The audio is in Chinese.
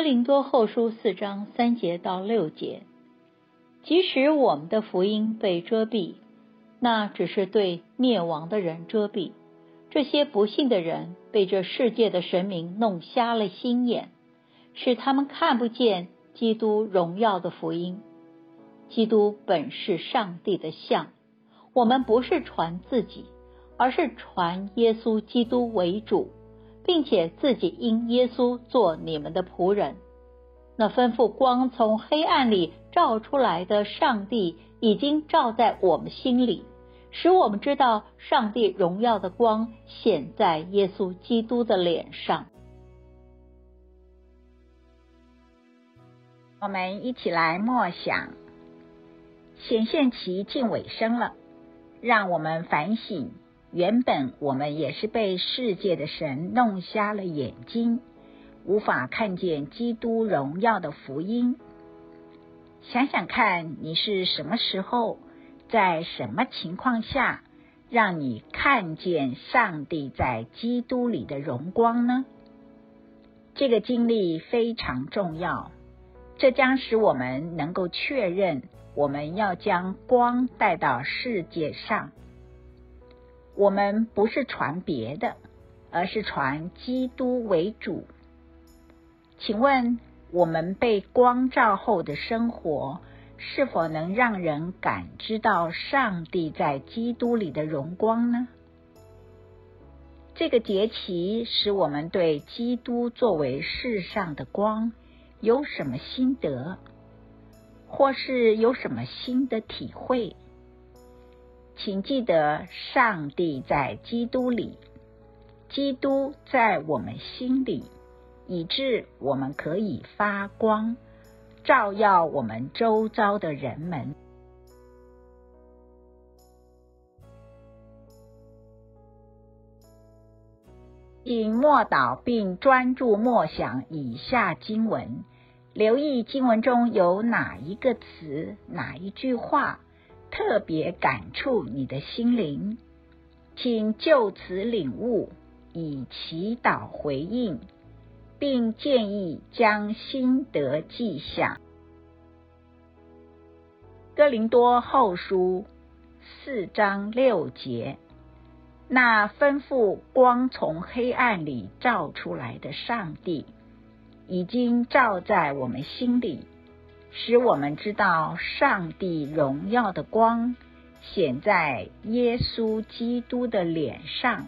哥林多后书四章三节到六节，即使我们的福音被遮蔽，那只是对灭亡的人遮蔽。这些不幸的人被这世界的神明弄瞎了心眼，使他们看不见基督荣耀的福音。基督本是上帝的像，我们不是传自己，而是传耶稣基督为主。并且自己因耶稣做你们的仆人，那吩咐光从黑暗里照出来的上帝已经照在我们心里，使我们知道上帝荣耀的光显在耶稣基督的脸上。我们一起来默想，显现期近尾声了，让我们反省。原本我们也是被世界的神弄瞎了眼睛，无法看见基督荣耀的福音。想想看，你是什么时候，在什么情况下，让你看见上帝在基督里的荣光呢？这个经历非常重要，这将使我们能够确认，我们要将光带到世界上。我们不是传别的，而是传基督为主。请问，我们被光照后的生活，是否能让人感知到上帝在基督里的荣光呢？这个节期使我们对基督作为世上的光有什么心得，或是有什么新的体会？请记得，上帝在基督里，基督在我们心里，以致我们可以发光，照耀我们周遭的人们。请默祷并专注默想以下经文，留意经文中有哪一个词、哪一句话。特别感触你的心灵，请就此领悟，以祈祷回应，并建议将心得记下。哥林多后书四章六节，那吩咐光从黑暗里照出来的上帝，已经照在我们心里。使我们知道上帝荣耀的光显在耶稣基督的脸上。